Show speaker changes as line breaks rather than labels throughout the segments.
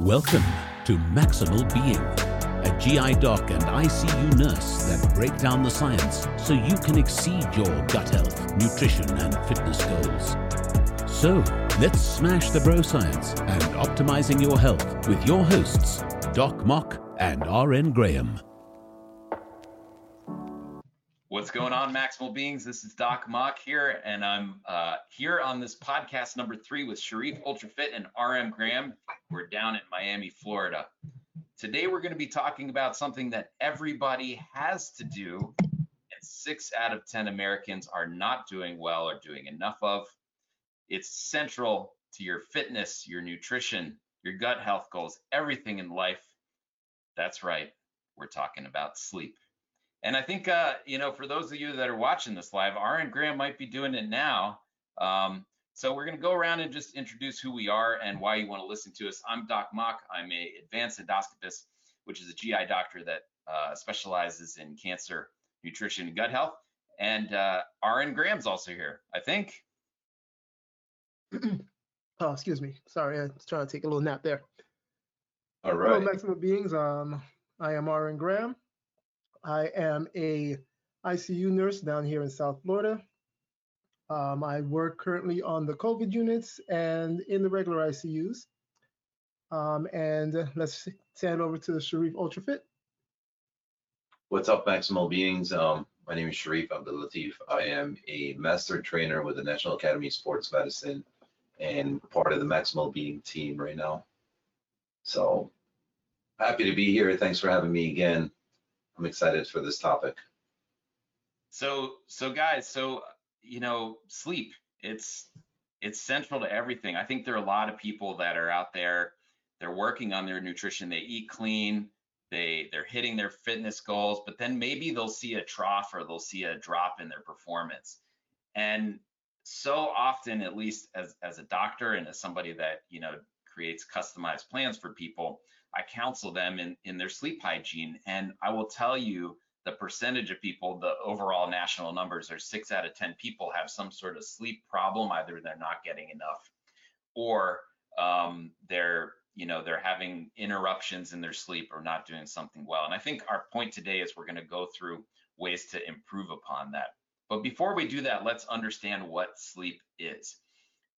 Welcome to Maximal Being, a GI doc and ICU nurse that break down the science so you can exceed your gut health, nutrition, and fitness goals. So, let's smash the bro science and optimizing your health with your hosts, Doc Mok and RN Graham.
What's going on, Maximal Beings? This is Doc Mok here, and I'm uh, here on this podcast number three with Sherif UltraFit and RN Graham. We're down in Miami, Florida. Today, we're going to be talking about something that everybody has to do, and six out of 10 Americans are not doing well or doing enough of. It's central to your fitness, your nutrition, your gut health goals, everything in life. That's right, we're talking about sleep. And I think, uh, you know, for those of you that are watching this live, RN Graham might be doing it now. Um, so we're going to go around and just introduce who we are and why you want to listen to us. I'm Doc Mok. I'm a advanced endoscopist, which is a GI doctor that uh, specializes in cancer, nutrition, and gut health. And uh, RN Graham's also here, I think.
oh, excuse me. Sorry, I was trying to take a little nap there.
All right.
Hello, Maximum Beings. Um, I am RN Graham. I am a ICU nurse down here in South Florida. Um, I work currently on the COVID units and in the regular ICUs. Um, and let's hand over to Sherif UltraFit.
What's up, Maximal Beings? Um, my name is Sherif Abdul Latif. I am a master trainer with the National Academy of Sports Medicine and part of the Maximal Being team right now. So happy to be here. Thanks for having me again. I'm excited for this topic.
So, so guys, so you know, sleep. It's it's central to everything. I think there are a lot of people that are out there. They're working on their nutrition. They eat clean. They they're hitting their fitness goals, but then maybe they'll see a trough or they'll see a drop in their performance. And so often, at least as as a doctor and as somebody that you know creates customized plans for people, I counsel them in, in their sleep hygiene. And I will tell you the percentage of people, the overall national numbers are six out of 10 people have some sort of sleep problem. Either they're not getting enough or um, they're, you know, they're having interruptions in their sleep or not doing something well. And I think our point today is we're going to go through ways to improve upon that. But before we do that, let's understand what sleep is.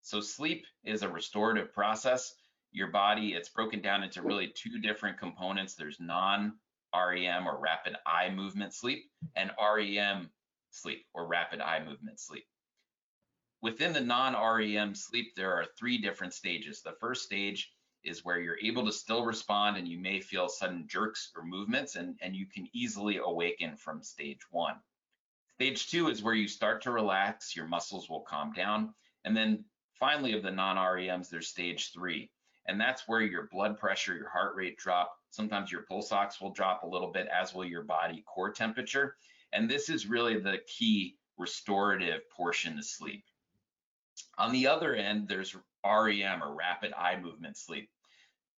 So sleep is a restorative process your body, it's broken down into really two different components. There's non-REM or rapid eye movement sleep and REM sleep or rapid eye movement sleep. Within the non-REM sleep, there are three different stages. The first stage is where you're able to still respond and you may feel sudden jerks or movements and, and you can easily awaken from stage one. Stage two is where you start to relax, your muscles will calm down. And then finally of the non-REMs, there's stage three. And that's where your blood pressure, your heart rate drop. Sometimes your pulse ox will drop a little bit, as will your body core temperature. And this is really the key restorative portion of sleep. On the other end, there's REM or rapid eye movement sleep.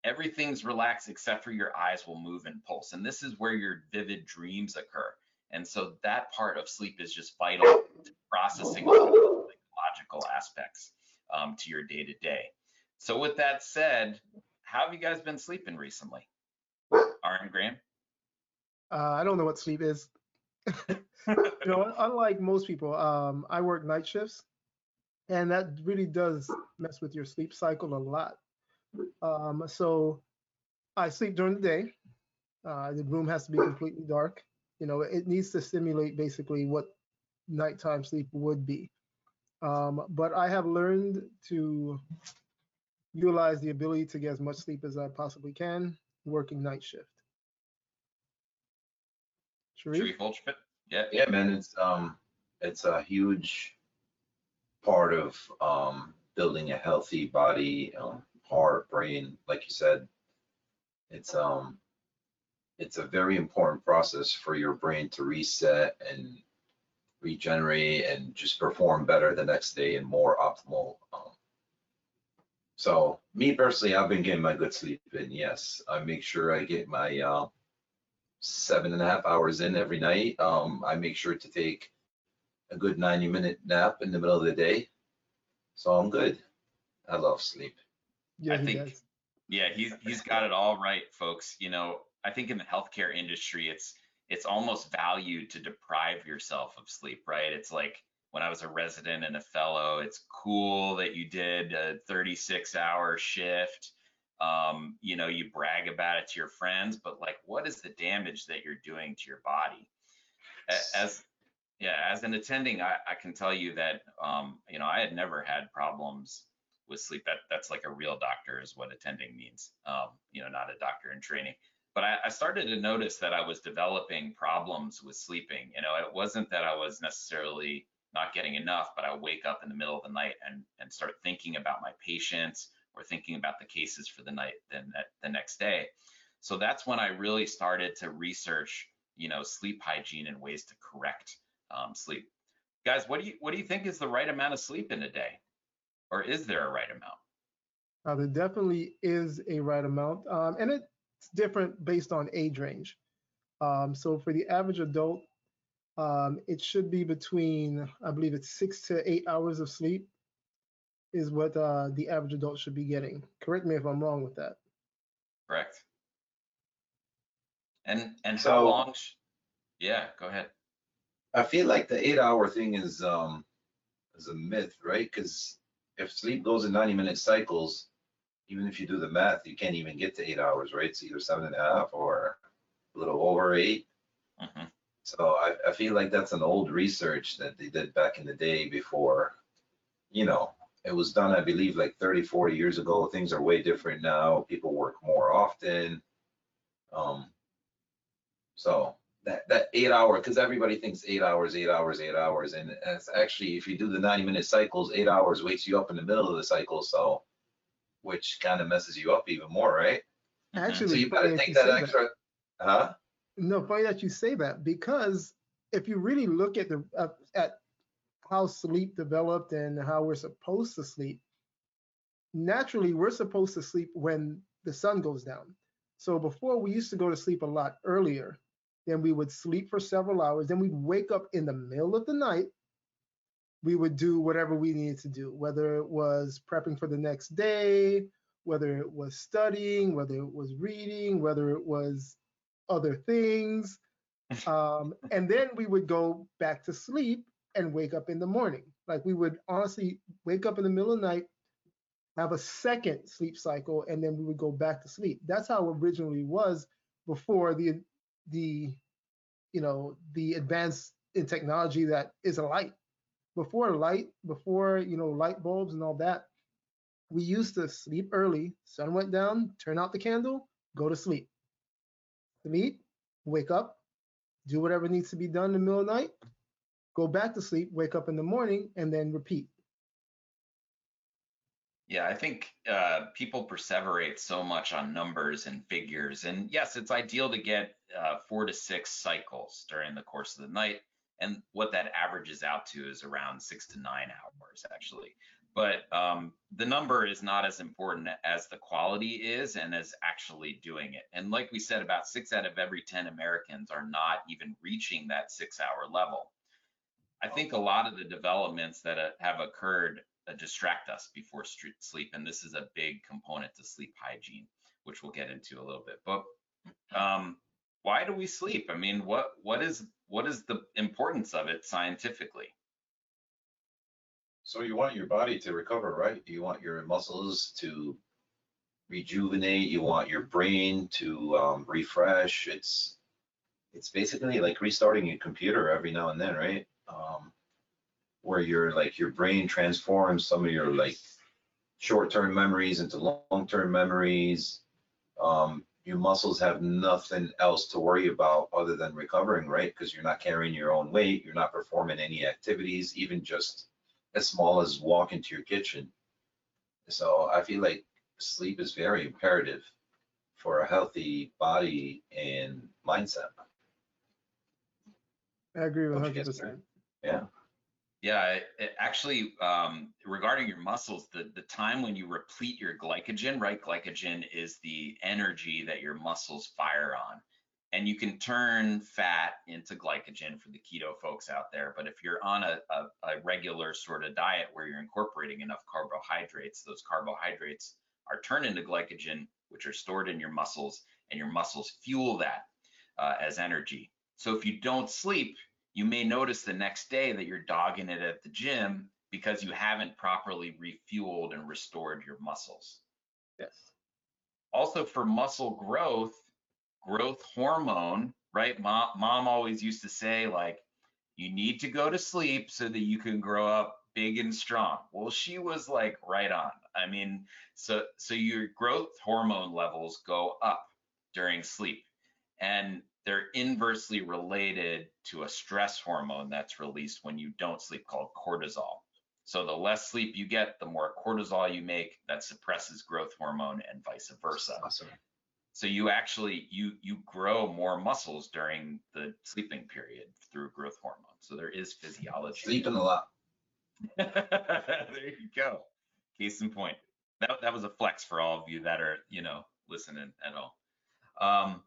Everything's relaxed except for your eyes will move and pulse. And this is where your vivid dreams occur. And so that part of sleep is just vital to processing all the psychological aspects um, to your day to day. So with that said, how have you guys been sleeping recently? RN Graham?
Uh, I don't know what sleep is. you know, unlike most people, um, I work night shifts, and that really does mess with your sleep cycle a lot. Um, so I sleep during the day. Uh, the room has to be completely dark. You know, it needs to simulate basically what nighttime sleep would be. Um, but I have learned to utilize the ability to get as much sleep as I possibly can, working night shift.
Sherif? Sherif
Yeah. Yeah, man, it's um it's a huge part of um building a healthy body, um, heart, brain, like you said. It's um it's a very important process for your brain to reset and regenerate and just perform better the next day and more optimal um, so me personally, I've been getting my good sleep in. Yes, I make sure I get my uh, seven and a half hours in every night. Um, I make sure to take a good 90 minute nap in the middle of the day. So I'm good. I love sleep.
Yeah, I think, Yeah, he's he's got it all right, folks. You know, I think in the healthcare industry, it's it's almost valued to deprive yourself of sleep, right? It's like when I was a resident and a fellow, it's cool that you did a 36 hour shift. Um, you know, you brag about it to your friends, but like, what is the damage that you're doing to your body? As yeah, as an attending, I, I can tell you that um, you know I had never had problems with sleep. That that's like a real doctor is what attending means. Um, you know, not a doctor in training. But I, I started to notice that I was developing problems with sleeping. You know, it wasn't that I was necessarily not getting enough, but I wake up in the middle of the night and and start thinking about my patients or thinking about the cases for the night then the next day. So that's when I really started to research, you know, sleep hygiene and ways to correct um, sleep. Guys, what do you what do you think is the right amount of sleep in a day, or is there a right amount?
Uh, there definitely is a right amount, um, and it's different based on age range. Um, so for the average adult, um, it should be between, I believe it's six to eight hours of sleep is what uh, the average adult should be getting. Correct me if I'm wrong with that.
Correct. And and
So-
how long? sh- Yeah, go ahead.
I feel like the eight hour thing is um is a myth, right? Because if sleep goes in 90 minute cycles, even if you do the math, you can't even get to eight hours, right? It's either seven and a half or a little over eight.
Mhm.
So I, I feel like that's an old research that they did back in the day before, you know, it was done, I believe, like 30, 40 years ago. Things are way different now. People work more often. Um, so that, that eight hour, because everybody thinks eight hours, eight hours, eight hours. And it's actually, if you do the 90 minute cycles, eight hours wakes you up in the middle of the cycle. So, which kind of messes you up even more, right?
Actually,
So you better take that extra, huh?
No, funny that you say that because if you really look at the uh, at how sleep developed and how we're supposed to sleep, naturally we're supposed to sleep when the sun goes down. So before we used to go to sleep a lot earlier, then we would sleep for several hours, then we'd wake up in the middle of the night. We would do whatever we needed to do, whether it was prepping for the next day, whether it was studying, whether it was reading, whether it was other things. Um, and then we would go back to sleep and wake up in the morning. Like we would honestly wake up in the middle of the night, have a second sleep cycle, and then we would go back to sleep. That's how it originally was before the the you know the advance in technology that is a light. Before light, before you know light bulbs and all that, we used to sleep early. Sun went down, turn out the candle, go to sleep sleep, wake up, do whatever needs to be done in the middle of the night, go back to sleep, wake up in the morning, and then repeat.
Yeah, I think uh, people perseverate so much on numbers and figures. And yes, it's ideal to get uh, four to six cycles during the course of the night. And what that averages out to is around six to nine hours, actually. But um, the number is not as important as the quality is and as actually doing it. And like we said, about six out of every 10 Americans are not even reaching that six hour level. I think a lot of the developments that uh, have occurred uh, distract us before sleep, and this is a big component to sleep hygiene, which we'll get into a little bit. But um, why do we sleep? I mean, what what is what is the importance of it scientifically?
So you want your body to recover, right? You want your muscles to rejuvenate. You want your brain to um, refresh. It's it's basically like restarting your computer every now and then, right? Um, where your like your brain transforms some of your like short-term memories into long-term memories. Um, your muscles have nothing else to worry about other than recovering, right? Because you're not carrying your own weight, you're not performing any activities, even just as small as walk into your kitchen. So I feel like sleep is very imperative for a healthy body and mindset.
I agree with
Don't
100%.
Yeah.
Yeah, it, it actually, um, regarding your muscles, the, the time when you replete your glycogen, right? Glycogen is the energy that your muscles fire on. And you can turn fat into glycogen for the keto folks out there. But if you're on a, a, a regular sort of diet where you're incorporating enough carbohydrates, those carbohydrates are turned into glycogen, which are stored in your muscles, and your muscles fuel that uh, as energy. So if you don't sleep, you may notice the next day that you're dogging it at the gym because you haven't properly refueled and restored your muscles.
Yes.
Also for muscle growth, growth hormone, right? Mom, mom always used to say like, you need to go to sleep so that you can grow up big and strong. Well, she was like right on. I mean, so so your growth hormone levels go up during sleep. And they're inversely related to a stress hormone that's released when you don't sleep called cortisol. So the less sleep you get, the more cortisol you make that suppresses growth hormone and vice versa.
Awesome.
So you actually you you grow more muscles during the sleeping period through growth hormone. So there is physiology.
Sleeping a lot.
there you go. Case in point. That that was a flex for all of you that are, you know, listening at all. Um,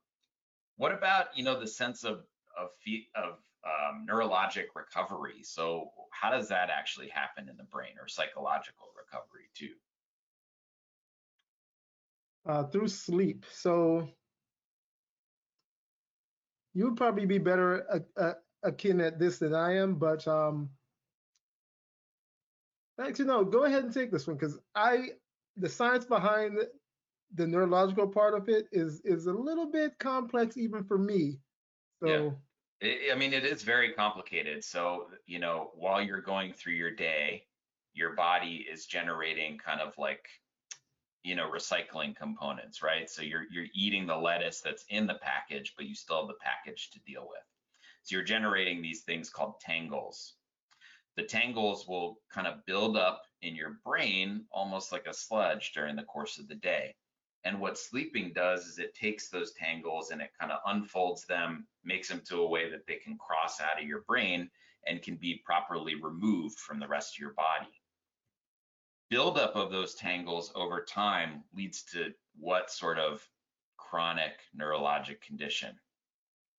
what about you know the sense of of of um, neurologic recovery? So how does that actually happen in the brain or psychological recovery too?
Uh, through sleep. So you would probably be better uh, uh, akin at this than I am, but um, actually no. Go ahead and take this one because I the science behind the neurological part of it is is a little bit complex even for me. So
yeah. I mean, it is very complicated. So, you know, while you're going through your day, your body is generating kind of like, you know, recycling components, right? So you're you're eating the lettuce that's in the package, but you still have the package to deal with. So you're generating these things called tangles. The tangles will kind of build up in your brain almost like a sludge during the course of the day. And what sleeping does is it takes those tangles and it kind of unfolds them, makes them to a way that they can cross out of your brain and can be properly removed from the rest of your body. Buildup of those tangles over time leads to what sort of chronic neurologic condition?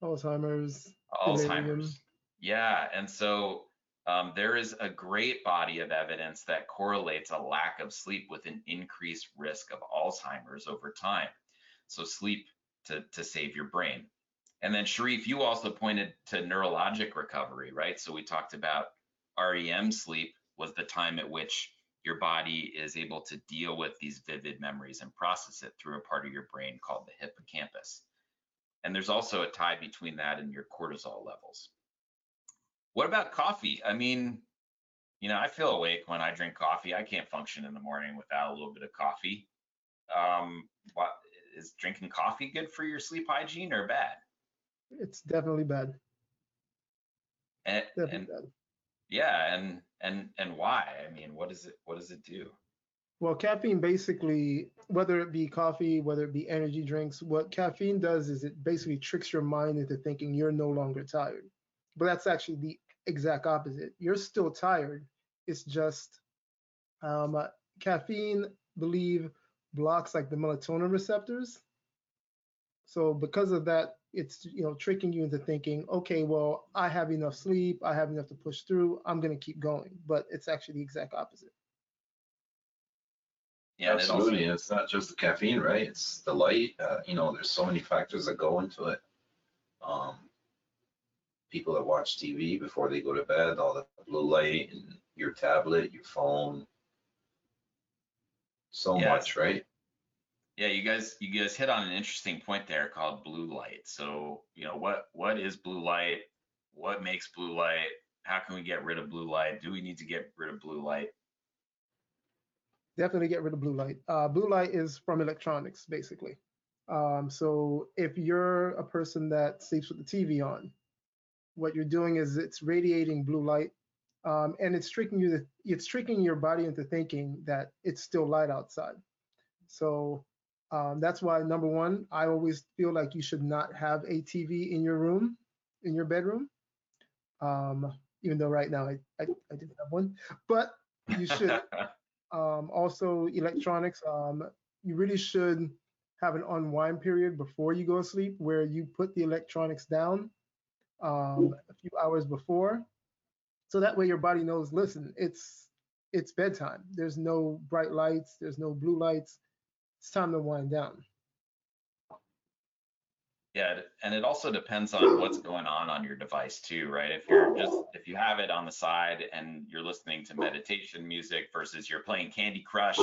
Alzheimer's.
Alzheimer's. Yeah. And so um, there is a great body of evidence that correlates a lack of sleep with an increased risk of Alzheimer's over time. So sleep to, to save your brain. And then Sherif, you also pointed to neurologic recovery, right? So we talked about REM sleep was the time at which your body is able to deal with these vivid memories and process it through a part of your brain called the hippocampus. And there's also a tie between that and your cortisol levels. What about coffee? I mean, you know, I feel awake when I drink coffee. I can't function in the morning without a little bit of coffee. Um, what is drinking coffee good for your sleep hygiene or bad?
It's definitely bad.
And,
Definitely
and
bad.
Yeah, and and and why? I mean, what does it what does it do?
Well, caffeine basically, whether it be coffee, whether it be energy drinks, what caffeine does is it basically tricks your mind into thinking you're no longer tired. But that's actually the exact opposite. You're still tired. It's just um, caffeine, believe, blocks like the melatonin receptors. So because of that, it's you know tricking you into thinking, okay, well, I have enough sleep, I have enough to push through, I'm gonna keep going. But it's actually the exact opposite.
Yeah, and it also-
Absolutely. And it's not just the caffeine, right? It's the light. Uh, you know, there's so many factors that go into it. Um, people that watch TV before they go to bed, all the blue light and your tablet, your phone. So
Yes.
much, right?
Yeah, you guys you guys hit on an interesting point there called blue light. So, you know, what what is blue light? What makes blue light? How can we get rid of blue light? Do we need to get rid of blue light?
Definitely get rid of blue light. Uh, blue light is from electronics, basically. Um, so if you're a person that sleeps with the TV on, what you're doing is it's radiating blue light, um, and it's tricking you. To, it's tricking your body into thinking that it's still light outside. So um, that's why number one, I always feel like you should not have a TV in your room, in your bedroom. Um, even though right now I, I, I didn't have one, but you should. Um, also electronics um, you really should have an unwind period before you go to sleep where you put the electronics down um, a few hours before. So that way your body knows listen it's it's bedtime. There's no bright lights there's no blue lights it's time to wind down.
Yeah, and it also depends on what's going on on your device too, right? If you're just if you have it on the side and you're listening to meditation music versus you're playing Candy Crush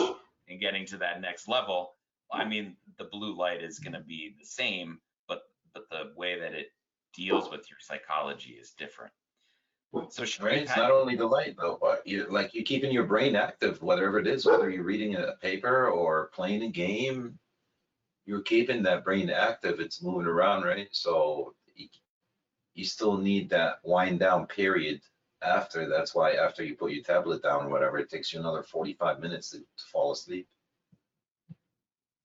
and getting to that next level, I mean, the blue light is going to be the same, but but the way that it deals with your psychology is different. So should
Right, it's not only the light though, but you like you're keeping your brain active, whatever it is, whether you're reading a paper or playing a game, you're keeping that brain active. It's moving around, right? So you, you still need that wind down period after. That's why after you put your tablet down or whatever, it takes you another 45 minutes to, to fall asleep.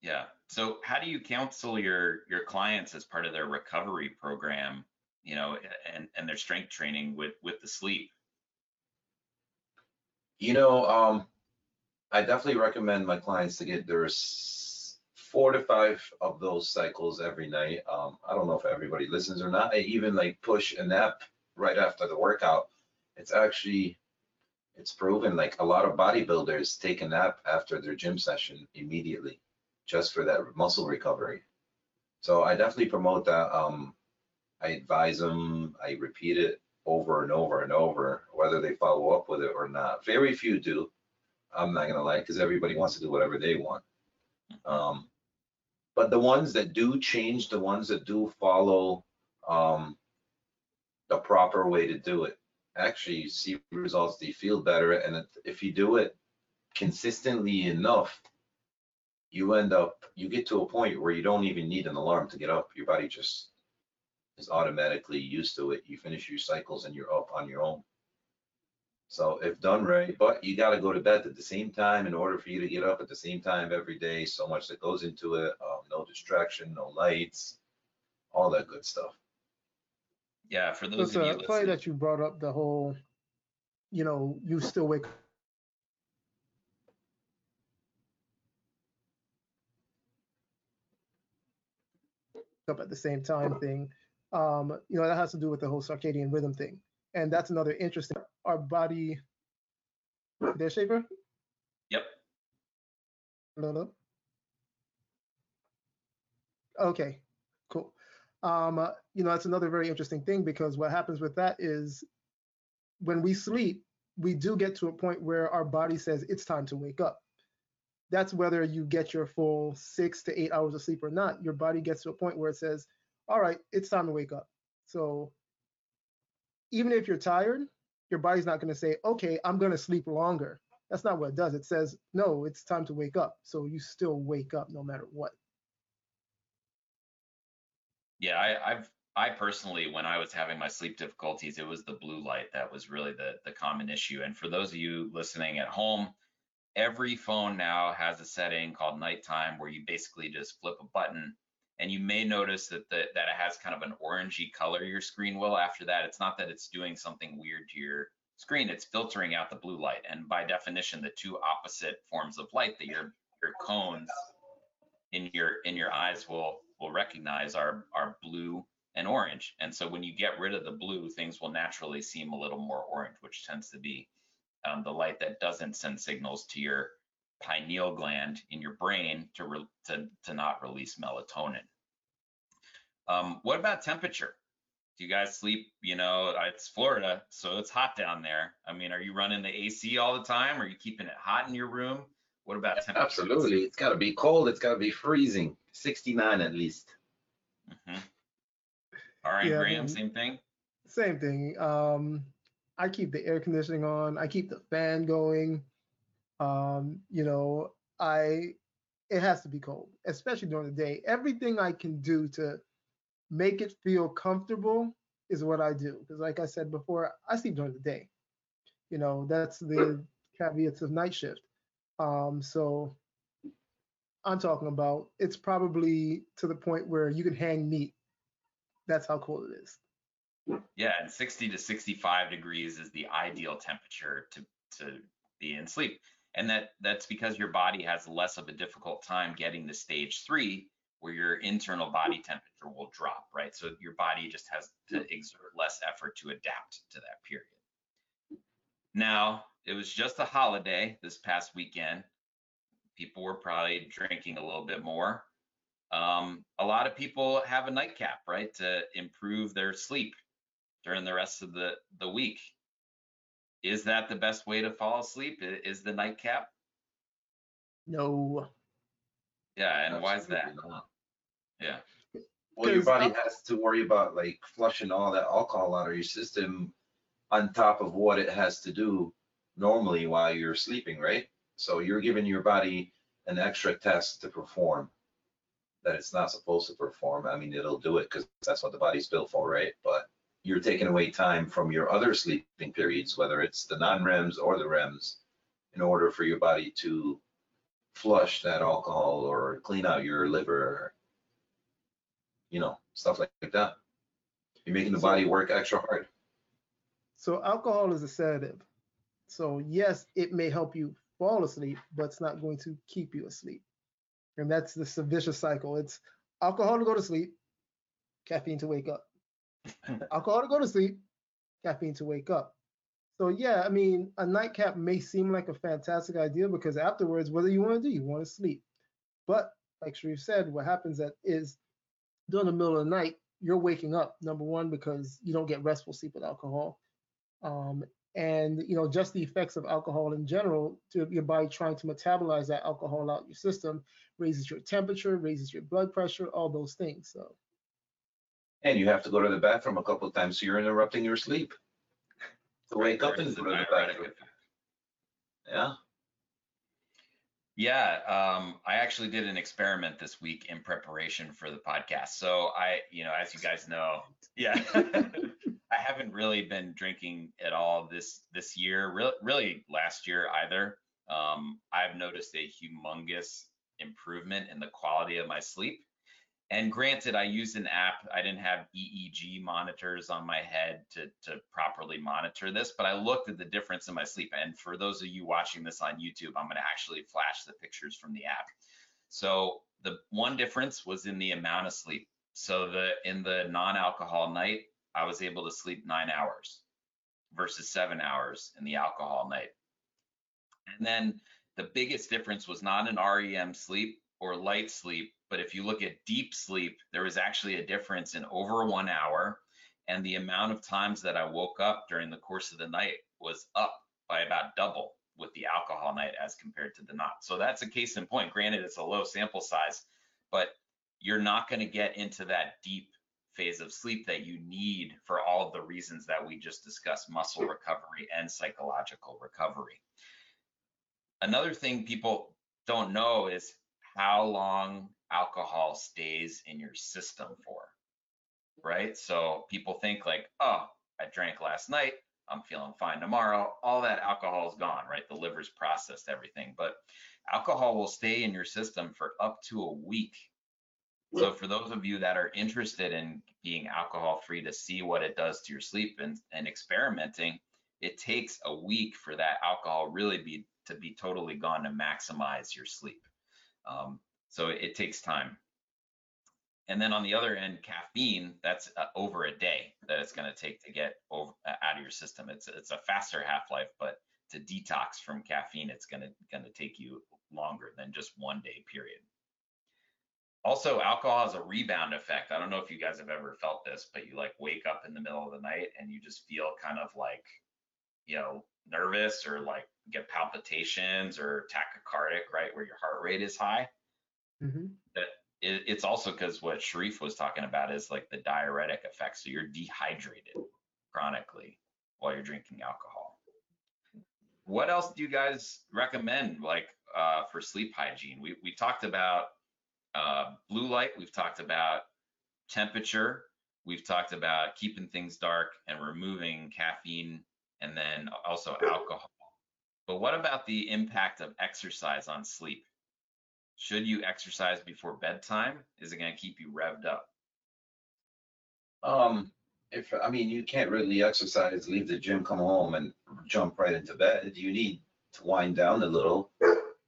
Yeah. So how do you counsel your your clients as part of their recovery program, you know, and and their strength training with with the sleep?
You know, um, I definitely recommend my clients to get their four to five of those cycles every night. Um, I don't know if everybody listens or not. I even like push a nap right after the workout. It's actually, it's proven like a lot of bodybuilders take a nap after their gym session immediately, just for that muscle recovery. So I definitely promote that. Um, I advise them, I repeat it over and over and over, whether they follow up with it or not. Very few do. I'm not gonna lie, because everybody wants to do whatever they want. Um, but the ones that do change, the ones that do follow um, the proper way to do it, actually see results. They feel better, and if- if you do it consistently enough, you end up you get to a point where you don't even need an alarm to get up. Your body just is automatically used to it. You finish your cycles and you're up on your own. So if done right, but you got to go to bed at the same time in order for you to get up at the same time every day. So much that goes into it. Um, no distraction, no lights, all that good stuff.
Yeah, for
So
those
it's
of you
uh, funny that you brought up the whole, you know, you still wake up at the same time thing. Um, you know, that has to do with the whole circadian rhythm thing. And that's another interesting, our body, there, Shaver?
Yep.
Hello, hello? Okay, cool. Um, uh, you know, that's another very interesting thing because what happens with that is when we sleep, we do get to a point where our body says it's time to wake up. That's whether you get your full six to eight hours of sleep or not. Your body gets to a point where it says, all right, it's time to wake up. So even if you're tired, your body's not going to say, okay, I'm going to sleep longer. That's not what it does. It says, no, it's time to wake up. So you still wake up no matter what.
Yeah, I, I've I personally, when I was having my sleep difficulties, it was the blue light that was really the the common issue. And for those of you listening at home, every phone now has a setting called nighttime where you basically just flip a button and you may notice that the, that it has kind of an orangey color your screen will after that. It's not that it's doing something weird to your screen it's filtering out the blue light. And by definition the two opposite forms of light that your your cones in your in your eyes will will recognize are are blue and orange. And so when you get rid of the blue things will naturally seem a little more orange which tends to be um, the light that doesn't send signals to your pineal gland in your brain to re- to to not release melatonin. Um, what about temperature? Do you guys sleep? You know, it's Florida, so it's hot down there. I mean, are you running the AC all the time? Are you keeping it hot in your room? What about temperature?
Absolutely. It's got to be cold. It's got to be freezing. 69 at least.
hmm All right,
Yeah,
Graham, same thing.
Same thing. Um, I keep the air conditioning on. I keep the fan going. Um, you know, I it has to be cold, especially during the day. Everything I can do to make it feel comfortable is what I do. Because, like I said before, I sleep during the day. You know, that's the caveats of night shift. Um, so I'm talking about it's probably to the point where you can hang meat. That's how cold it is.
Yeah, and 60 to 65 degrees is the ideal temperature to to be in sleep. And that that's because your body has less of a difficult time getting to stage 3 where your internal body temperature will drop, right? So your body just has to exert less effort to adapt to that period. Now, it was just a holiday this past weekend. people were probably drinking a little bit more. Um, a lot of people have a nightcap, right, to improve their sleep during the rest of the, the week. Is that the best way to fall asleep? Is the nightcap?
No.
Yeah, and why is that?
Not.
Yeah.
Well, your body has to worry about like flushing all that alcohol out of your system on top of what it has to do normally while you're sleeping, right? So you're giving your body an extra task to perform that it's not supposed to perform. I mean, it'll do it because that's what the body's built for, right? But you're taking away time from your other sleeping periods, whether it's the non-REMs or the REMs, in order for your body to flush that alcohol or clean out your liver you know, stuff like that. You're making the body work extra hard.
So alcohol is a sedative. So yes, it may help you fall asleep, but it's not going to keep you asleep. And that's the vicious cycle. It's alcohol to go to sleep, caffeine to wake up. alcohol to go to sleep, caffeine to wake up. So yeah, I mean, a nightcap may seem like a fantastic idea because afterwards, whether you want to do, you want to sleep. But like Sherif said, what happens that is during the middle of the night, you're waking up. Number one, because you don't get restful sleep with alcohol, um, and you know just the effects of alcohol in general to your body trying to metabolize that alcohol out your system raises your temperature, raises your blood pressure, all those things. So
And you have to go to the bathroom a couple of times, so you're interrupting your sleep. To wake up and go to the bathroom. Yeah.
Yeah, um, I actually did an experiment this week in preparation for the podcast. So I, you know, as you guys know, yeah, I haven't really been drinking at all this this year. Really, really last year either. Um, I've noticed a humongous improvement in the quality of my sleep. And granted, I used an app. I didn't have EEG monitors on my head to, to properly monitor this, but I looked at the difference in my sleep. And for those of you watching this on YouTube, I'm going to actually flash the pictures from the app. So the one difference was in the amount of sleep. So the in the non-alcohol night, I was able to sleep nine hours versus seven hours in the alcohol night. And then the biggest difference was not in REM sleep or light sleep, but if you look at deep sleep, there was actually a difference in over one hour. And the amount of times that I woke up during the course of the night was up by about double with the alcohol night as compared to the not. So that's a case in point. Granted, it's a low sample size, but you're not going to get into that deep phase of sleep that you need for all of the reasons that we just discussed muscle recovery and psychological recovery. Another thing people don't know is how long alcohol stays in your system for, right? So people think like, oh, I drank last night, I'm feeling fine tomorrow. All that alcohol is gone, right? The liver's processed everything, but alcohol will stay in your system for up to a week. So for those of you that are interested in being alcohol free to see what it does to your sleep and, and experimenting, it takes a week for that alcohol really be to be totally gone to maximize your sleep. Um, so it, takes time. And then on the other end, caffeine, that's uh, over a day that it's going to take to get over uh, out of your system. It's it's a faster half-life, but to detox from caffeine, it's going to going to take you longer than just one day period. Also, alcohol has a rebound effect. I don't know if you guys have ever felt this, but you like wake up in the middle of the night and you just feel kind of like, you know, nervous or like get palpitations or tachycardic, right, where your heart rate is high
mhm.
that it, it's also because what Sherif was talking about is like the diuretic effect. So you're dehydrated chronically while you're drinking alcohol. What else do you guys recommend, like uh, for sleep hygiene? We we talked about uh, blue light. We've talked about temperature. We've talked about keeping things dark and removing caffeine, and then also alcohol. But what about the impact of exercise on sleep? Should you exercise before bedtime? Is it going to keep you revved up?
Um, if, I mean, you can't really exercise, leave the gym, come home and jump right into bed. You need to wind down a little.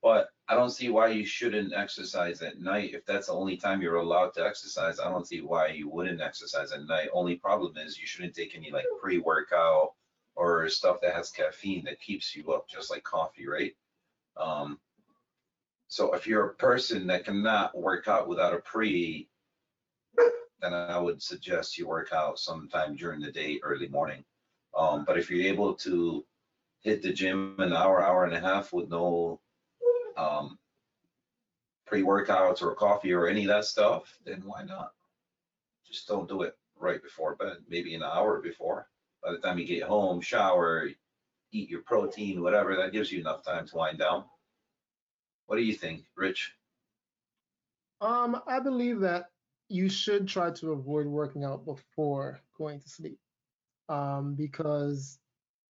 But I don't see why you shouldn't exercise at night. If that's the only time you're allowed to exercise, I don't see why you wouldn't exercise at night. Only problem is you shouldn't take any like pre-workout or stuff that has caffeine that keeps you up, just like coffee, right? Um, So if you're a person that cannot work out without a pre, then I would suggest you work out sometime during the day, early morning. Um, but if you're able to hit the gym an hour, hour and a half with no um, pre-workouts or coffee or any of that stuff, then why not? Just don't do it right before bed, maybe an hour before. By the time you get home, shower, eat your protein, whatever, that gives you enough time to wind down. What do you think, Rich?
Um, I believe that you should try to avoid working out before going to sleep. Um, because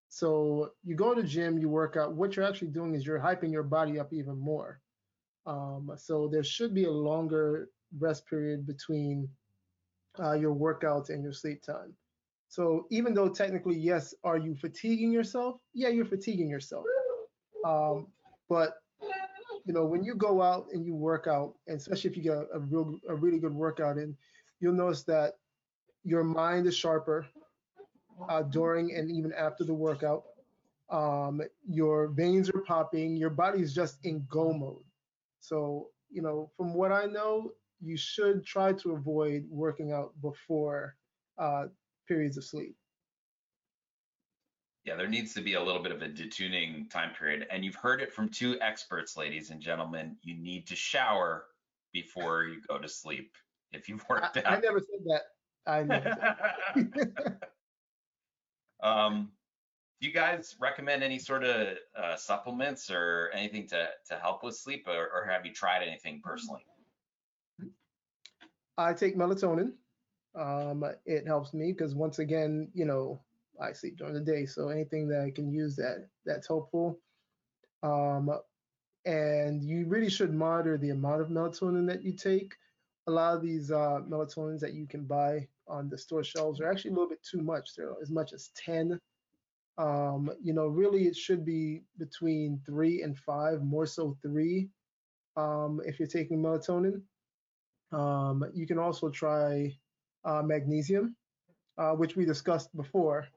so you go to gym, you work out, what you're actually doing is you're hyping your body up even more. Um, so there should be a longer rest period between uh, your workouts and your sleep time. So even though technically, yes, are you fatiguing yourself? Yeah, you're fatiguing yourself. Um, but you know, when you go out and you work out, and especially if you get a, real, a really good workout in, you'll notice that your mind is sharper uh, during and even after the workout. Um, your veins are popping. Your body is just in go mode. So, you know, from what I know, you should try to avoid working out before uh, periods of sleep.
Yeah, there needs to be a little bit of a detuning time period. And you've heard it from two experts, ladies and gentlemen. You need to shower before you go to sleep if you've worked
I,
out.
I never said that. I never said
um, do you guys recommend any sort of uh, supplements or anything to, to help with sleep, or, or have you tried anything personally?
I take melatonin. Um, it helps me because once again, you know, I sleep during the day, so anything that I can use that that's helpful. Um, and you really should monitor the amount of melatonin that you take. A lot of these uh, melatonins that you can buy on the store shelves are actually a little bit too much. They're as much as 10 um, you know, really it should be between three and five, more so three, um, if you're taking melatonin. Um, you can also try magnesium, uh, which we discussed before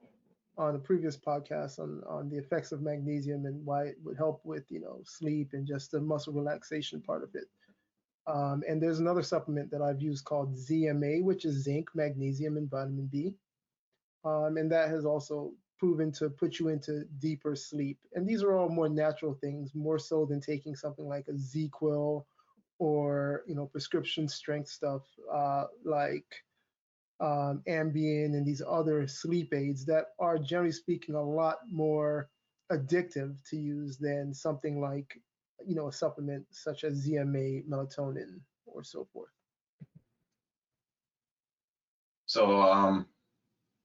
on the previous podcast on, on the effects of magnesium and why it would help with, you know, sleep and just the muscle relaxation part of it. Um, and there's another supplement that I've used called ZMA, which is zinc, magnesium, and vitamin B. Um, and that has also proven to put you into deeper sleep. And these are all more natural things, more so than taking something like a ZzzQuil or you know prescription strength stuff uh, like um, Ambien and these other sleep aids that are generally speaking a lot more addictive to use than something like you know a supplement such as ZMA, melatonin, or so forth.
So um,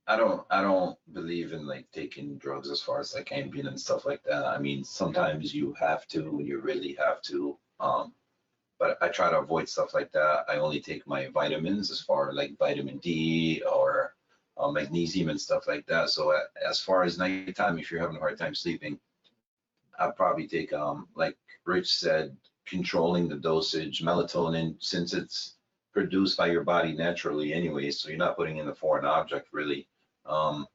I don't I don't believe in like taking drugs as far as like Ambien and stuff like that. I mean, sometimes you have to you really have to. Um, but I try to avoid stuff like that. I only take my vitamins as far like vitamin D or uh, magnesium and stuff like that. So uh, as far as nighttime, if you're having a hard time sleeping, I'd probably take um like Rich said, controlling the dosage, melatonin, since it's produced by your body naturally anyway, so you're not putting in a foreign object really. Um,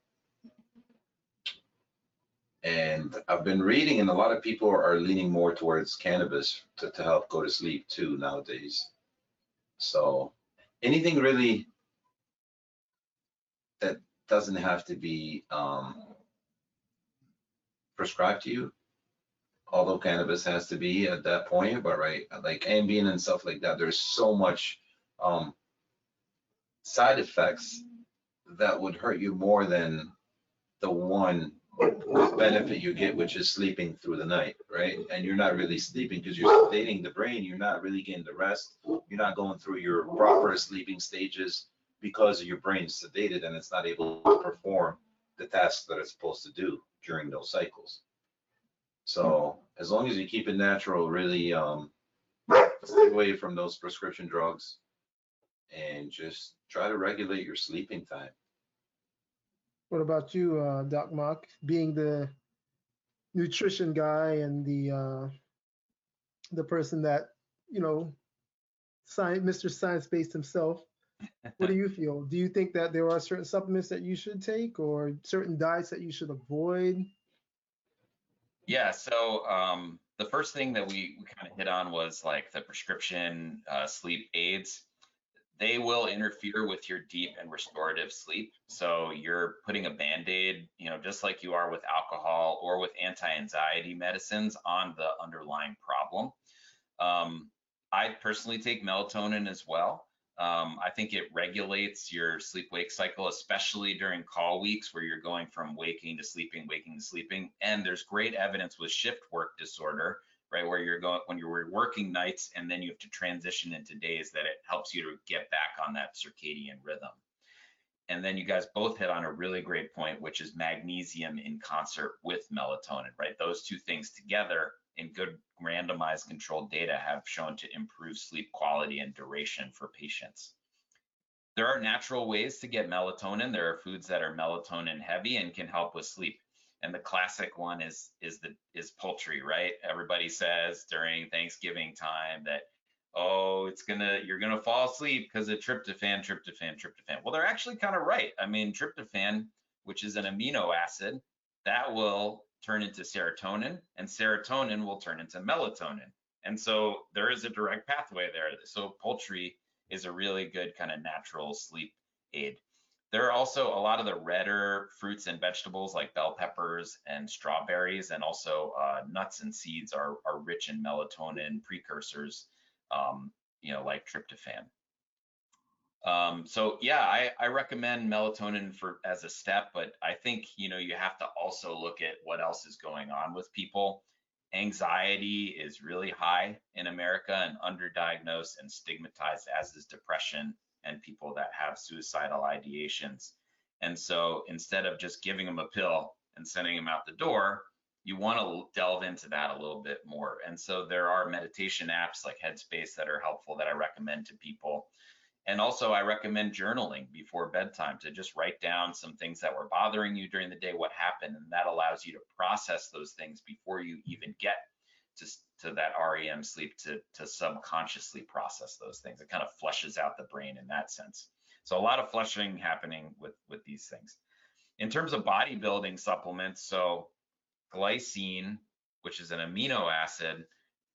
and I've been reading, and a lot of people are leaning more towards cannabis to, to help go to sleep too nowadays. So anything really that doesn't have to be um, prescribed to you, although cannabis has to be at that point, but right, like Ambien and stuff like that, there's so much um, side effects that would hurt you more than the one benefit you get, which is sleeping through the night, right? And you're not really sleeping because you're sedating the brain. You're not really getting the rest. You're not going through your proper sleeping stages because your brain's sedated and it's not able to perform the tasks that it's supposed to do during those cycles. So as long as you keep it natural, really um, stay away from those prescription drugs and just try to regulate your sleeping time.
What about you, uh, Doc Mok, being the nutrition guy and the uh, the person that you know, science, Mr. Science Based himself? What do you feel? Do you think that there are certain supplements that you should take, or certain diets that you should avoid?
Yeah, so um, the first thing that we, we kind of hit on was like the prescription uh, sleep aids. They will interfere with your deep and restorative sleep. So you're putting a band-aid, you know, just like you are with alcohol or with anti-anxiety medicines on the underlying problem. Um, I personally take melatonin as well. Um, I think it regulates your sleep wake cycle, especially during call weeks where you're going from waking to sleeping, waking to sleeping. And there's great evidence with shift work disorder, right, where you're going when you're working nights and then you have to transition into days that it helps you to get back on that circadian rhythm. And then you guys both hit on a really great point, which is magnesium in concert with melatonin, right? Those two things together in good randomized controlled data have shown to improve sleep quality and duration for patients. There are natural ways to get melatonin. There are foods that are melatonin heavy and can help with sleep. And the classic one is is the is poultry, right? Everybody says during Thanksgiving time that oh, it's gonna you're gonna fall asleep because of tryptophan, tryptophan, tryptophan. Well, they're actually kind of right. I mean, tryptophan, which is an amino acid, that will turn into serotonin and serotonin will turn into melatonin. And so there is a direct pathway there. So poultry is a really good kind of natural sleep aid. There are also a lot of the redder fruits and vegetables like bell peppers and strawberries, and also uh, nuts and seeds are, are rich in melatonin precursors, um, you know, like tryptophan. Um, so yeah, I, I recommend melatonin for as a step, but I think you know you have to also look at what else is going on with people. Anxiety is really high in America and underdiagnosed and stigmatized, as is depression and people that have suicidal ideations. And so instead of just giving them a pill and sending them out the door, you want to delve into that a little bit more. And so there are meditation apps like Headspace that are helpful that I recommend to people. And also, I recommend journaling before bedtime to just write down some things that were bothering you during the day, what happened, and that allows you to process those things before you even get to, to that REM sleep to, to subconsciously process those things. It kind of flushes out the brain in that sense. So a lot of flushing happening with, with these things. In terms of bodybuilding supplements, so glycine, which is an amino acid,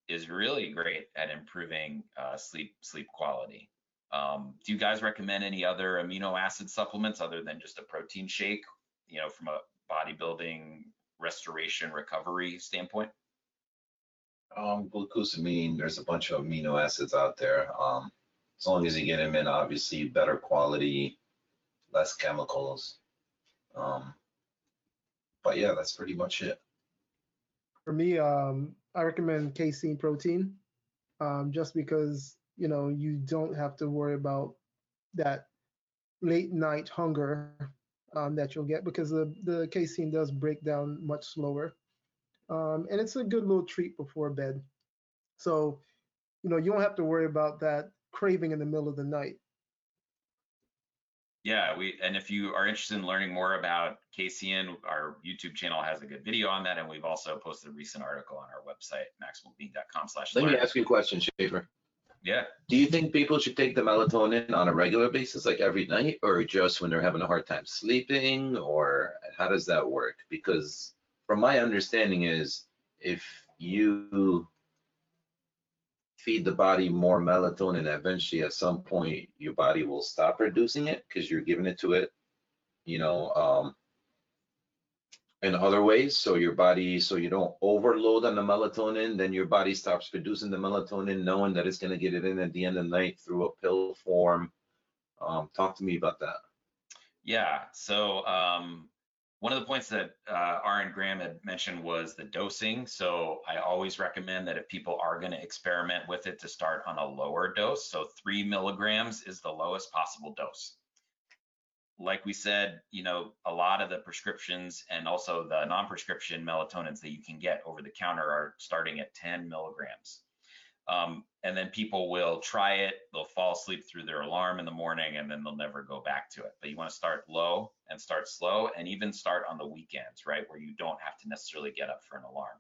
is really great at improving uh, sleep sleep quality. Um, do you guys recommend any other amino acid supplements other than just a protein shake, you know, from a bodybuilding restoration recovery standpoint?
Um, glucosamine, there's a bunch of amino acids out there. Um, as long as you get them in, obviously better quality, less chemicals. Um, but yeah, that's pretty much it.
For me, um, I recommend casein protein, um, just because you know you don't have to worry about that late night hunger um, that you'll get because the the casein does break down much slower, um, and it's a good little treat before bed. So, you know, you don't have to worry about that craving in the middle of the night.
Yeah, we and if you are interested in learning more about casein, our YouTube channel has a good video on that, and we've also posted a recent article on our website, maximalbeing.com/slash.
Let me ask you a question, Schaefer.
Yeah.
Do you think people should take the melatonin on a regular basis, like every night, or just when they're having a hard time sleeping, or how does that work? Because from my understanding is if you feed the body more melatonin, eventually at some point your body will stop producing it because you're giving it to it, you know, um, in other ways. So your body, so you don't overload on the melatonin, then your body stops producing the melatonin, knowing that it's going to get it in at the end of the night through a pill form. Um, talk to me about that.
Yeah. So um, one of the points that uh, RN Graham had mentioned was the dosing. So I always recommend that if people are going to experiment with it, to start on a lower dose. So three milligrams is the lowest possible dose like we said, you know, a lot of the prescriptions and also the non-prescription melatonins that you can get over the counter are starting at 10 milligrams. Um, and then people will try it, they'll fall asleep through their alarm in the morning, and then they'll never go back to it. But you want to start low and start slow, and even start on the weekends, right, where you don't have to necessarily get up for an alarm.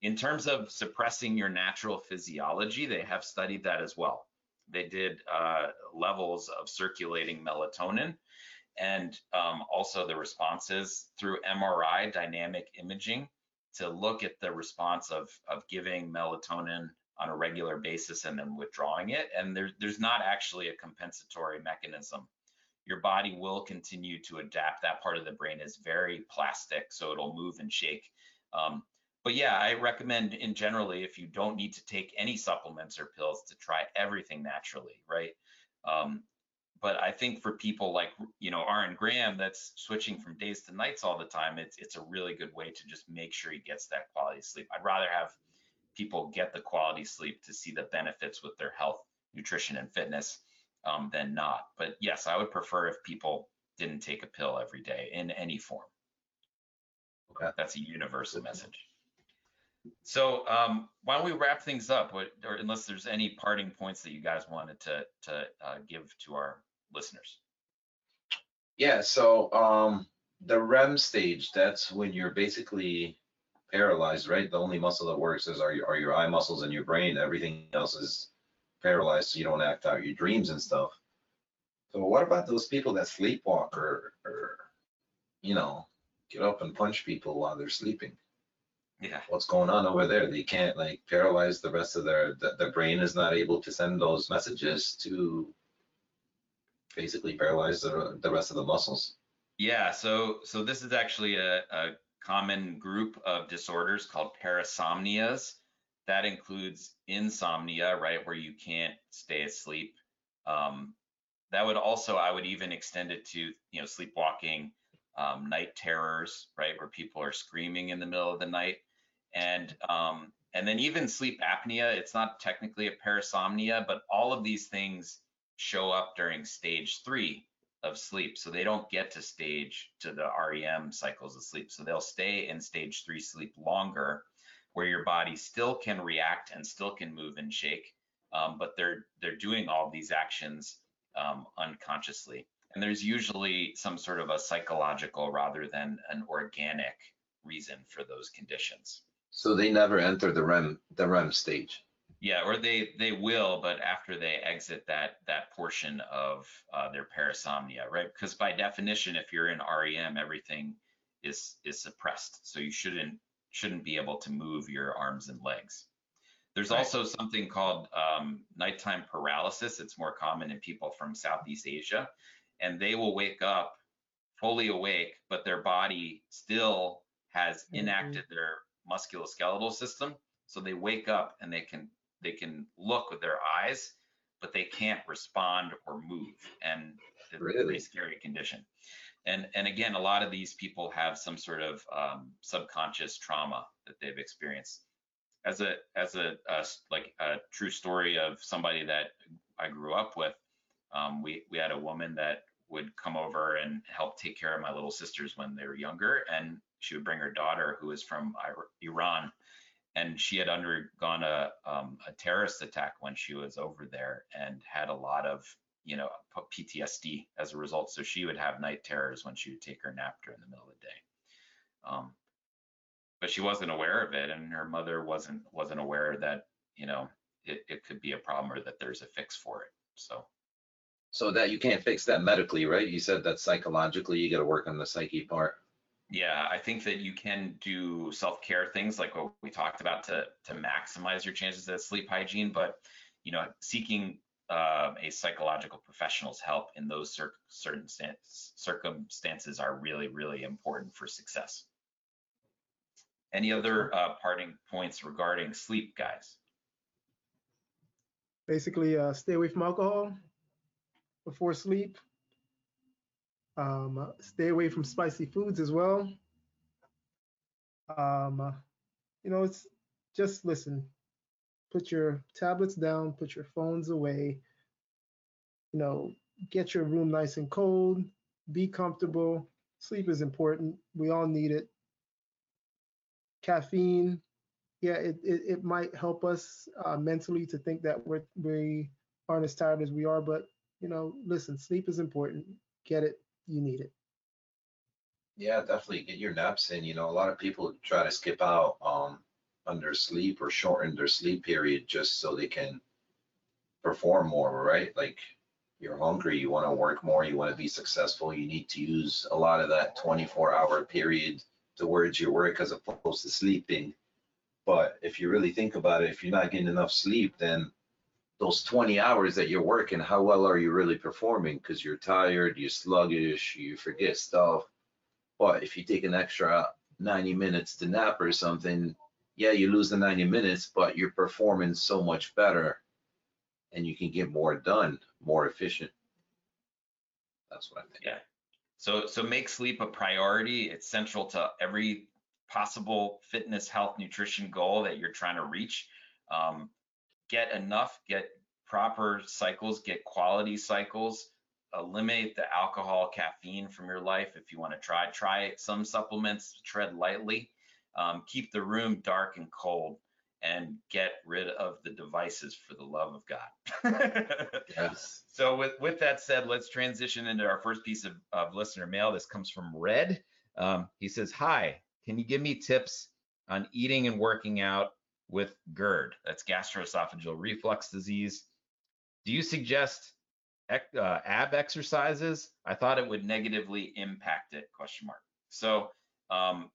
In terms of suppressing your natural physiology, they have studied that as well. They did uh, levels of circulating melatonin and um, also the responses through MRI dynamic imaging to look at the response of of giving melatonin on a regular basis and then withdrawing it. And there, there's not actually a compensatory mechanism. Your body will continue to adapt. That part of the brain is very plastic, so it'll move and shake. Um, but yeah, I recommend in generally if you don't need to take any supplements or pills to try everything naturally, right? Um, but I think for people like you know RN Graham that's switching from days to nights all the time, it's it's a really good way to just make sure he gets that quality sleep. I'd rather have people get the quality sleep to see the benefits with their health, nutrition, and fitness um, than not. But yes, I would prefer if people didn't take a pill every day in any form.
Okay.
That's a universal message. So um, why don't we wrap things up? What, or unless there's any parting points that you guys wanted to to uh, give to our listeners.
Yeah, so um, the REM stage, that's when you're basically paralyzed, right? The only muscle that works is are your, are your eye muscles and your brain. Everything else is paralyzed, so you don't act out your dreams and stuff. So what about those people that sleepwalk or, or you know, get up and punch people while they're sleeping?
Yeah.
What's going on over there? They can't like paralyze the rest of their, the, the brain is not able to send those messages to basically paralyze the, the rest of the muscles.
Yeah. So so this is actually a, a common group of disorders called parasomnias. That includes insomnia, right, where you can't stay asleep. Um, that would also, I would even extend it to, you know, sleepwalking, um, night terrors, right, where people are screaming in the middle of the night, and um, and then even sleep apnea. It's not technically a parasomnia, but all of these things show up during stage three, of sleep. So they don't get to stage to the REM cycles of sleep. So they'll stay in stage three sleep longer, where your body still can react and still can move and shake, um, but they're they're doing all these actions um, unconsciously. And there's usually some sort of a psychological rather than an organic reason for those conditions.
So they never enter the REM the REM stage.
Yeah, or they they will, but after they exit that that portion of uh, their parasomnia, right? Because by definition, if you're in REM, everything is is suppressed, so you shouldn't shouldn't be able to move your arms and legs. There's right. also something called um, nighttime paralysis. It's more common in people from Southeast Asia, and they will wake up fully awake, but their body still has mm-hmm. enacted mm-hmm. their musculoskeletal system. So they wake up and they can they can look with their eyes, but they can't respond or move. And it's really? a pretty scary condition. And, and again, a lot of these people have some sort of um, subconscious trauma that they've experienced. As a as a, a, like a true story of somebody that I grew up with, um, we we had a woman that would come over and help take care of my little sisters when they were younger, and she would bring her daughter who was from Iran and she had undergone a, um, a terrorist attack when she was over there and had a lot of you know PTSD as a result. So she would have night terrors when she would take her nap during the middle of the day. Um, but she wasn't aware of it, and her mother wasn't wasn't aware that you know it, it could be a problem or that there's a fix for it. So.
So that you can't fix that medically, right? You said that psychologically you got to work on the psyche part.
Yeah, I think that you can do self-care things like what we talked about to to maximize your chances at sleep hygiene, but you know, seeking uh, a psychological professional's help in those cir- certain circumstances are really, really important for success. Any other uh, parting points regarding sleep, guys?
Basically, uh, stay away from alcohol before sleep. Um, stay away from spicy foods as well. Um, you know, it's just listen. Put your tablets down. Put your phones away. You know, get your room nice and cold. Be comfortable. Sleep is important. We all need it. Caffeine, yeah, it, it, it might help us uh, mentally to think that we're, we aren't as tired as we are, but you know, listen, sleep is important. Get it you need it.
Yeah, definitely get your naps in. You know, a lot of people try to skip out um, on their sleep or shorten their sleep period just so they can perform more, right? Like you're hungry, you want to work more, you want to be successful, you need to use a lot of that 24 hour period towards your work as opposed to sleeping. But if you really think about it, if you're not getting enough sleep, then those 20 hours that you're working, how well are you really performing? Because you're tired, you're sluggish, you forget stuff. But if you take an extra 90 minutes to nap or something, yeah, you lose the 90 minutes, but you're performing so much better and you can get more done, more efficient. That's what I think.
Yeah. So, so make sleep a priority. It's central to every possible fitness, health, nutrition goal that you're trying to reach. Um, get enough, get proper cycles, get quality cycles, eliminate the alcohol, caffeine from your life if you want to try. Try some supplements, tread lightly. Um, keep the room dark and cold and get rid of the devices for the love of God.
Yes.
So with, with that said, let's transition into our first piece of, of listener mail. This comes from Red. Um, he says, hi, can you give me tips on eating and working out with GERD? That's gastroesophageal reflux disease. Do you suggest uh, ab exercises? I thought it would negatively impact it, question mark. So um,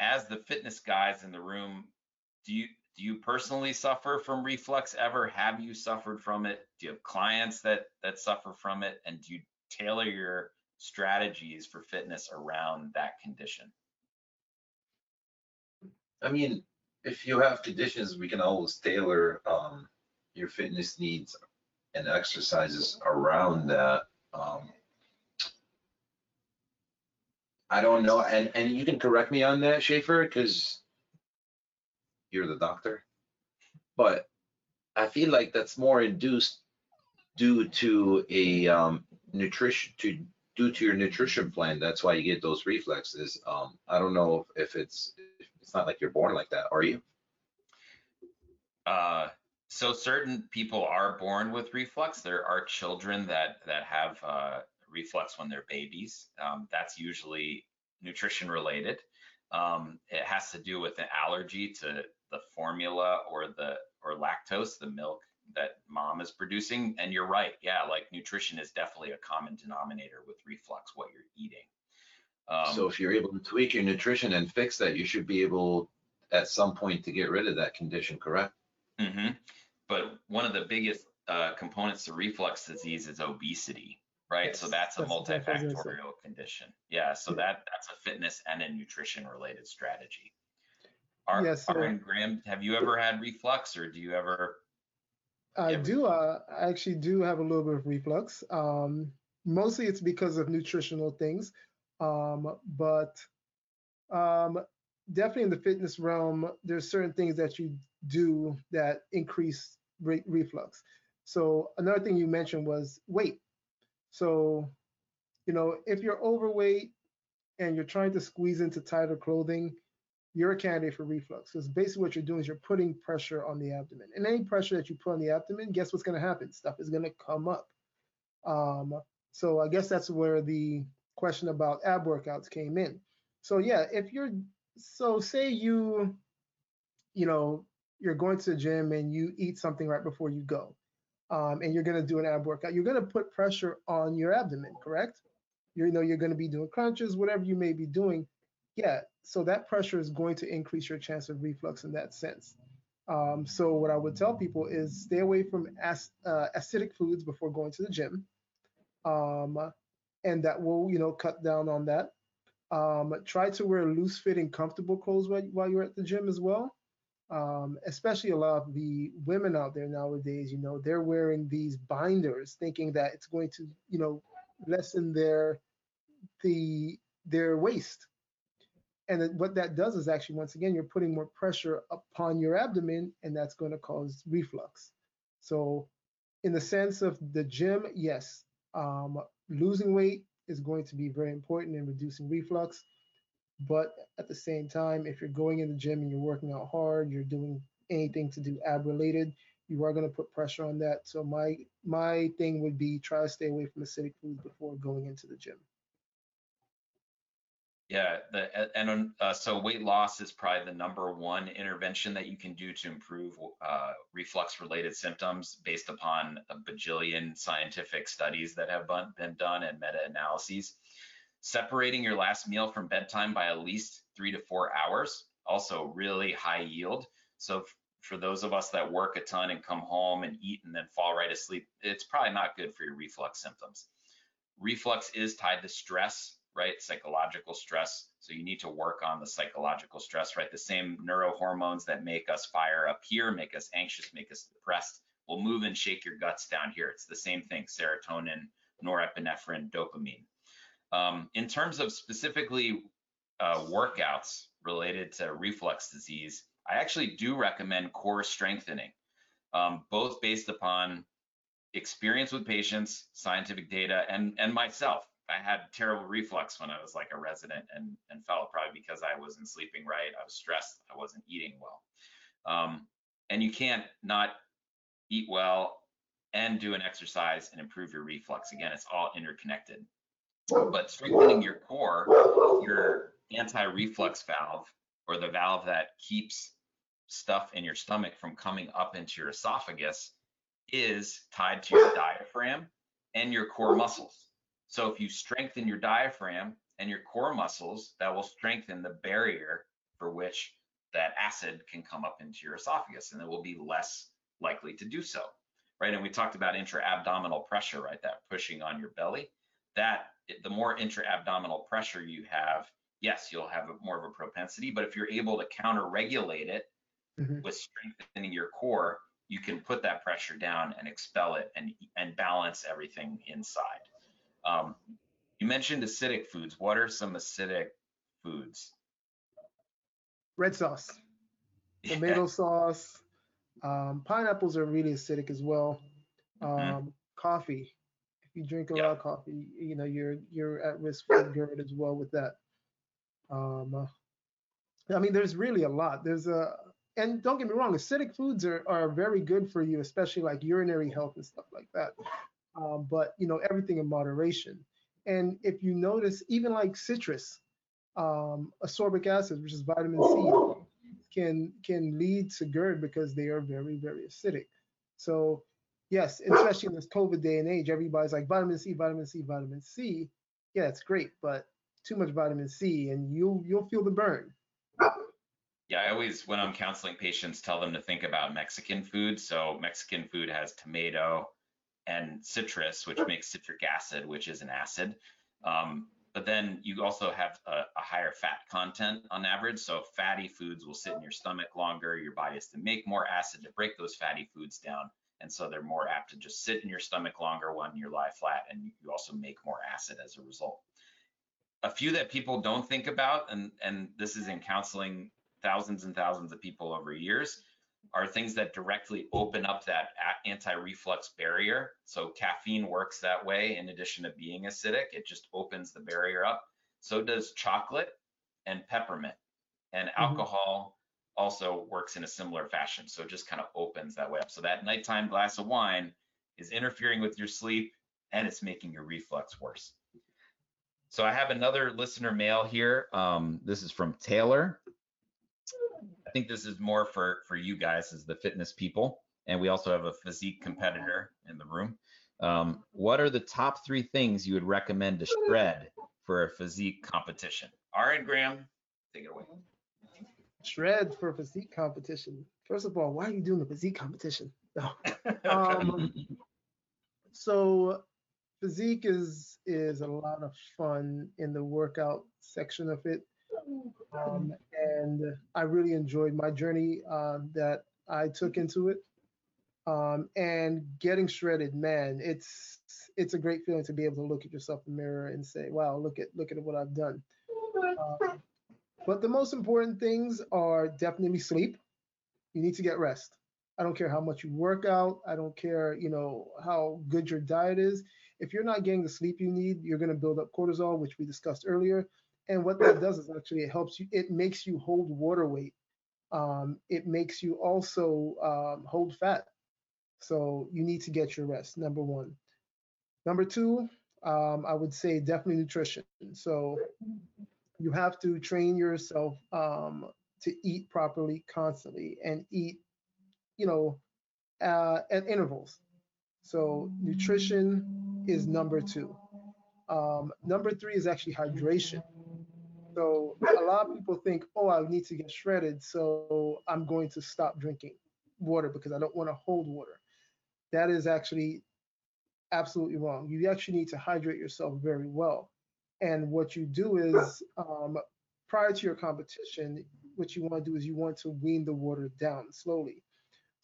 as the fitness guys in the room, do you do you personally suffer from reflux ever? Have you suffered from it? Do you have clients that that suffer from it? And do you tailor your strategies for fitness around that condition?
I mean, if you have conditions, we can always tailor um, your fitness needs and exercises around that. Um, I don't know, and and you can correct me on that, Schaefer, because you're the doctor. But I feel like that's more induced due to a um, nutrition to due to your nutrition plan. That's why you get those reflexes. Um, I don't know if it's it's not like you're born like that, are you?
Uh, so certain people are born with reflux. There are children that that have uh, reflux when they're babies. Um, that's usually nutrition related. Um, it has to do with an allergy to the formula or the or lactose, the milk that mom is producing. And you're right, yeah, like nutrition is definitely a common denominator with reflux, what you're eating. Um,
so if you're able to tweak your nutrition and fix that, you should be able at some point to get rid of that condition, correct?
hmm But one of the biggest uh, components to reflux disease is obesity, right? so that's a
that's- that's what I was gonna say.
multifactorial condition. Yeah, so that that's a fitness and a nutrition related strategy. Ar-
Yeah, so-
RN Graham, have you ever had reflux or do you ever?
I
Yeah,
do. Uh, I actually do have a little bit of reflux. Um, mostly it's because of nutritional things, um, but um, definitely in the fitness realm, there's certain things that you do that increase re- reflux. So another thing you mentioned was weight. So, you know, if you're overweight and you're trying to squeeze into tighter clothing, you're a candidate for reflux because basically what you're doing is you're putting pressure on the abdomen. And any pressure that you put on the abdomen, guess what's going to happen? Stuff is going to come up. Um, so I guess that's where the question about ab workouts came in. So yeah, if you're so say you, you know, you're going to the gym and you eat something right before you go, um, and you're going to do an ab workout, you're going to put pressure on your abdomen, correct? You know, you're going to be doing crunches, whatever you may be doing. Yeah, so that pressure is going to increase your chance of reflux in that sense. Um, so what I would tell people is stay away from ac- uh, acidic foods before going to the gym, um, and that will you know cut down on that. Um, try to wear loose-fitting, comfortable clothes while, while you're at the gym as well. Um, especially a lot of the women out there nowadays, you know, they're wearing these binders, thinking that it's going to you know lessen their the their waist and what that does is actually once again you're putting more pressure upon your abdomen and that's going to cause reflux so in the sense of the gym yes um, losing weight is going to be very important in reducing reflux. But at the same time if you're going in the gym and you're working out hard you're doing anything to do ab related you are going to put pressure on that. So my my thing would be try to stay away from acidic foods before going into the gym
Yeah, the, and uh, so weight loss is probably the number one intervention that you can do to improve uh, reflux related symptoms based upon a bajillion scientific studies that have been, done and meta analyses. Separating your last meal from bedtime by at least three to four hours. Also really high yield. So for those of us that work a ton and come home and eat and then fall right asleep, it's probably not good for your reflux symptoms. Reflux is tied to stress, right? Psychological stress. So you need to work on the psychological stress, right? The same neurohormones that make us fire up here, make us anxious, make us depressed, will move and shake your guts down here. It's the same thing, serotonin, norepinephrine, dopamine. Um, in terms of specifically uh, workouts related to reflux disease, I actually do recommend core strengthening, um, both based upon experience with patients, scientific data, and, and myself. I had terrible reflux when I was like a resident and, and felt probably because I wasn't sleeping right. I was stressed. I wasn't eating well. Um, and you can't not eat well and do an exercise and improve your reflux. Again, it's all interconnected. But strengthening your core, your anti-reflux valve, or the valve that keeps stuff in your stomach from coming up into your esophagus, is tied to your diaphragm and your core muscles. So if you strengthen your diaphragm and your core muscles, that will strengthen the barrier for which that acid can come up into your esophagus and it will be less likely to do so, right? And we talked about intra-abdominal pressure, right? That pushing on your belly. That the more intra-abdominal pressure you have, yes, you'll have a, more of a propensity. But if you're able to counter-regulate it mm-hmm. with strengthening your core, you can put that pressure down and expel it and and balance everything inside. Um, you mentioned acidic foods. What are some acidic foods?
Red sauce, tomato sauce, um, pineapples are really acidic as well. Mm-hmm. Um, mm. Coffee. If you drink a lot of coffee, you know you're you're at risk for GERD as well with that. Um, uh, I mean, there's really a lot. There's a and don't get me wrong, acidic foods are, are very good for you, especially like urinary health and stuff like that. Um, but you know, everything in moderation. And if you notice, even like citrus, um, ascorbic acid, which is vitamin C, can can lead to GERD because they are very very acidic. So yes, especially in this COVID day and age, everybody's like vitamin C, vitamin C, vitamin C. Yeah, it's great, but too much vitamin C and you'll you'll feel the burn.
Yeah, I always when I'm counseling patients tell them to think about Mexican food. So Mexican food has tomato and citrus, which makes citric acid, which is an acid. Um, but then you also have a, a, higher fat content on average. So fatty foods will sit in your stomach longer. Your body has to make more acid to break those fatty foods down. And so they're more apt to just sit in your stomach longer when you lie flat and you also make more acid as a result. A few that people don't think about, and, and this is in counseling thousands and thousands of people over years, are things that directly open up that anti-reflux barrier. So caffeine works that way in addition to being acidic, it just opens the barrier up. So does chocolate and peppermint. And mm-hmm. alcohol also works in a similar fashion. So it just kind of opens that way up. So that nighttime glass of wine is interfering with your sleep and it's making your reflux worse. So I have another listener mail here. Um, this is from Taylor think this is more for for you guys as the fitness people, and we also have a physique competitor in the room. Um, what are the top three things you would recommend to shred for a physique competition? All right, Graham, take it away.
Shred for a physique competition. First of all, why are you doing the physique competition? Um, so physique is is a lot of fun in the workout section of it. Um, and I really enjoyed my journey uh, that I took into it. Um, and getting shredded, man, it's it's a great feeling to be able to look at yourself in the mirror and say, "Wow, look at look at what I've done." Uh, but the most important things are definitely sleep. You need to get rest. I don't care how much you work out. I don't care, you know, how good your diet is. If you're not getting the sleep you need, you're going to build up cortisol, which we discussed earlier. And what that does is actually it helps you, it makes you hold water weight. Um, it makes you also um, hold fat. So you need to get your rest, number one. Number two, um, I would say definitely nutrition. So you have to train yourself um, to eat properly constantly and eat, you know, uh, at intervals. So nutrition is number two. Um, number three is actually hydration. So a lot of people think, oh, I need to get shredded, so I'm going to stop drinking water because I don't want to hold water. That is actually absolutely wrong. You actually need to hydrate yourself very well. And what you do is, um, prior to your competition, what you want to do is you want to wean the water down slowly.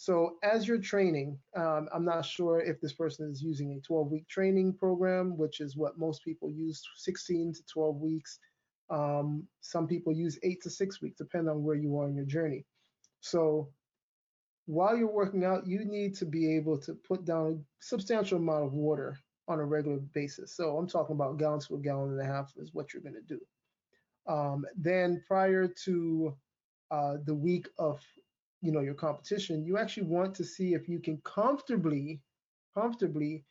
So as you're training, um, I'm not sure if this person is using a 12 week training program, which is what most people use 16 to 12 weeks. Um, some people use eight to six weeks, depending on where you are in your journey. So while you're working out, you need to be able to put down a substantial amount of water on a regular basis. So I'm talking about gallons to a gallon and a half is what you're going to do. Um, then prior to uh, the week of you know your competition, you actually want to see if you can comfortably, comfortably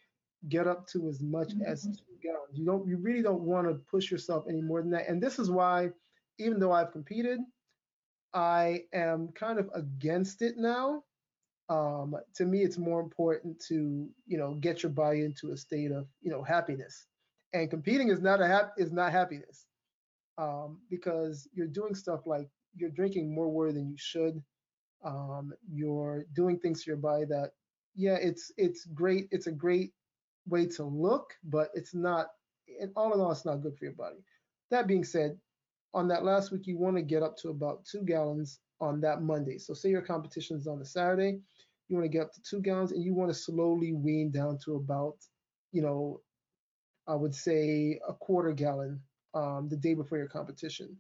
get up to as much as mm-hmm. two gallons. You don't, you really don't want to push yourself any more than that. And this is why, even though I've competed, I am kind of against it now. Um, to me, it's more important to you know get your body into a state of you know happiness, and competing is not a hap- is not happiness um, because you're doing stuff like you're drinking more water than you should. Um, you're doing things to your body that yeah, it's it's great. It's a great way to look, but it's not. And all in all, it's not good for your body. That being said, on that last week, you want to get up to about two gallons on that Monday. So say your competition is on a Saturday, you want to get up to two gallons and you want to slowly wean down to about, you know, I would say a quarter gallon um, the day before your competition.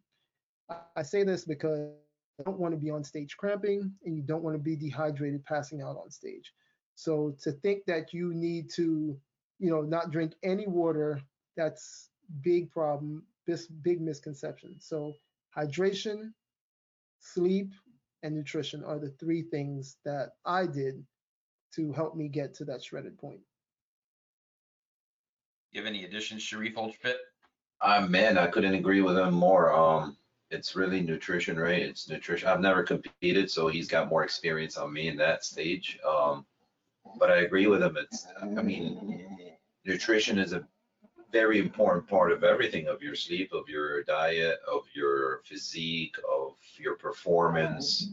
I say this because you don't want to be on stage cramping and you don't want to be dehydrated passing out on stage. So to think that you need to, you know, not drink any water, that's big problem this big misconception. So hydration, sleep, and nutrition are the three things that I did to help me get to that shredded point.
You have any additions, Sherif Ultrafit?
Uh, man, I couldn't agree with him more. Um, it's really nutrition, right? It's nutrition. I've never competed, so he's got more experience on me in that stage. Um, but I agree with him. It's, I mean, nutrition is a very important part of everything of your sleep, of your diet, of your physique, of your performance.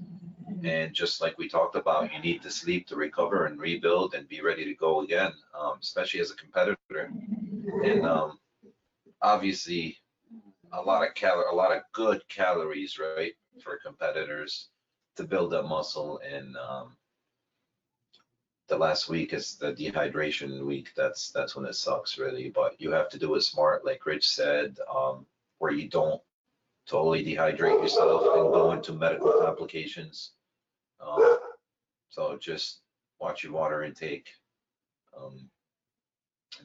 And just like we talked about, you need to sleep to recover and rebuild and be ready to go again, um, especially as a competitor. And um, obviously, a lot of cal, a lot of good calories, right, for competitors to build up muscle and um, the last week is the dehydration week. That's that's when it sucks really. But you have to do it smart, like Rich said, um, where you don't totally dehydrate yourself and go into medical complications. Um, so just watch your water intake. Um,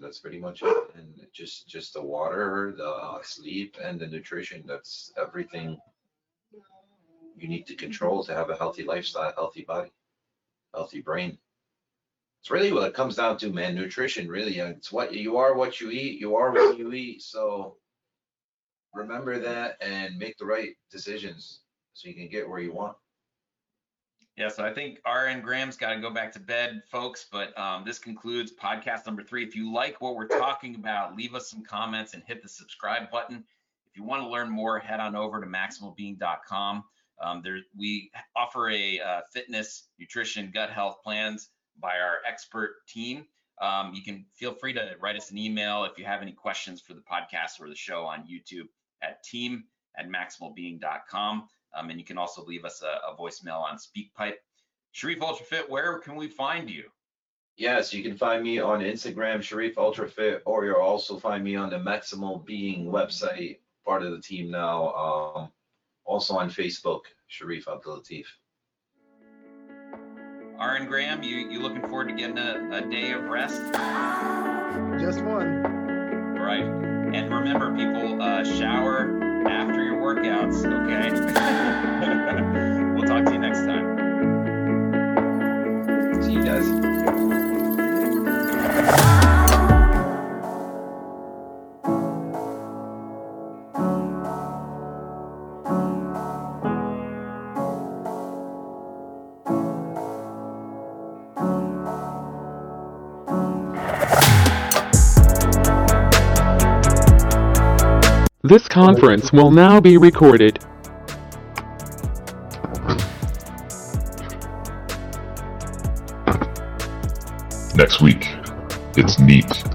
that's pretty much it. And just just the water, the uh, sleep, and the nutrition. That's everything you need to control to have a healthy lifestyle, healthy body, healthy brain it's really what it comes down to, man. Nutrition, really. It's what you are, what you eat. You are what you eat. So remember that and make the right decisions so you can get where you want.
Yeah, so I think RN Graham's got to go back to bed, folks. But um, this concludes podcast number three. If you like what we're talking about, leave us some comments and hit the subscribe button. If you want to learn more, head on over to maximalbeing.com. Um, there, we offer a uh, fitness, nutrition, gut health plans by our expert team. Um, you can feel free to write us an email if you have any questions for the podcast or the show on YouTube at team at maximalbeing.com. Um, and you can also leave us a, a voicemail on SpeakPipe. Sherif Ultrafit, where can we find you?
Yes, you can find me on Instagram, Sherif Ultrafit, or you'll also find me on the Maximal Being website, part of the team now. Um, also on Facebook, Sharif Abdul Latif.
RN Graham, you, you looking forward to getting a, a day of rest?
Just one.
All right. And remember, people, uh, shower after your workouts, okay? we'll talk to you next time.
See you guys.
Conference will now be recorded.
Next week, it's neat.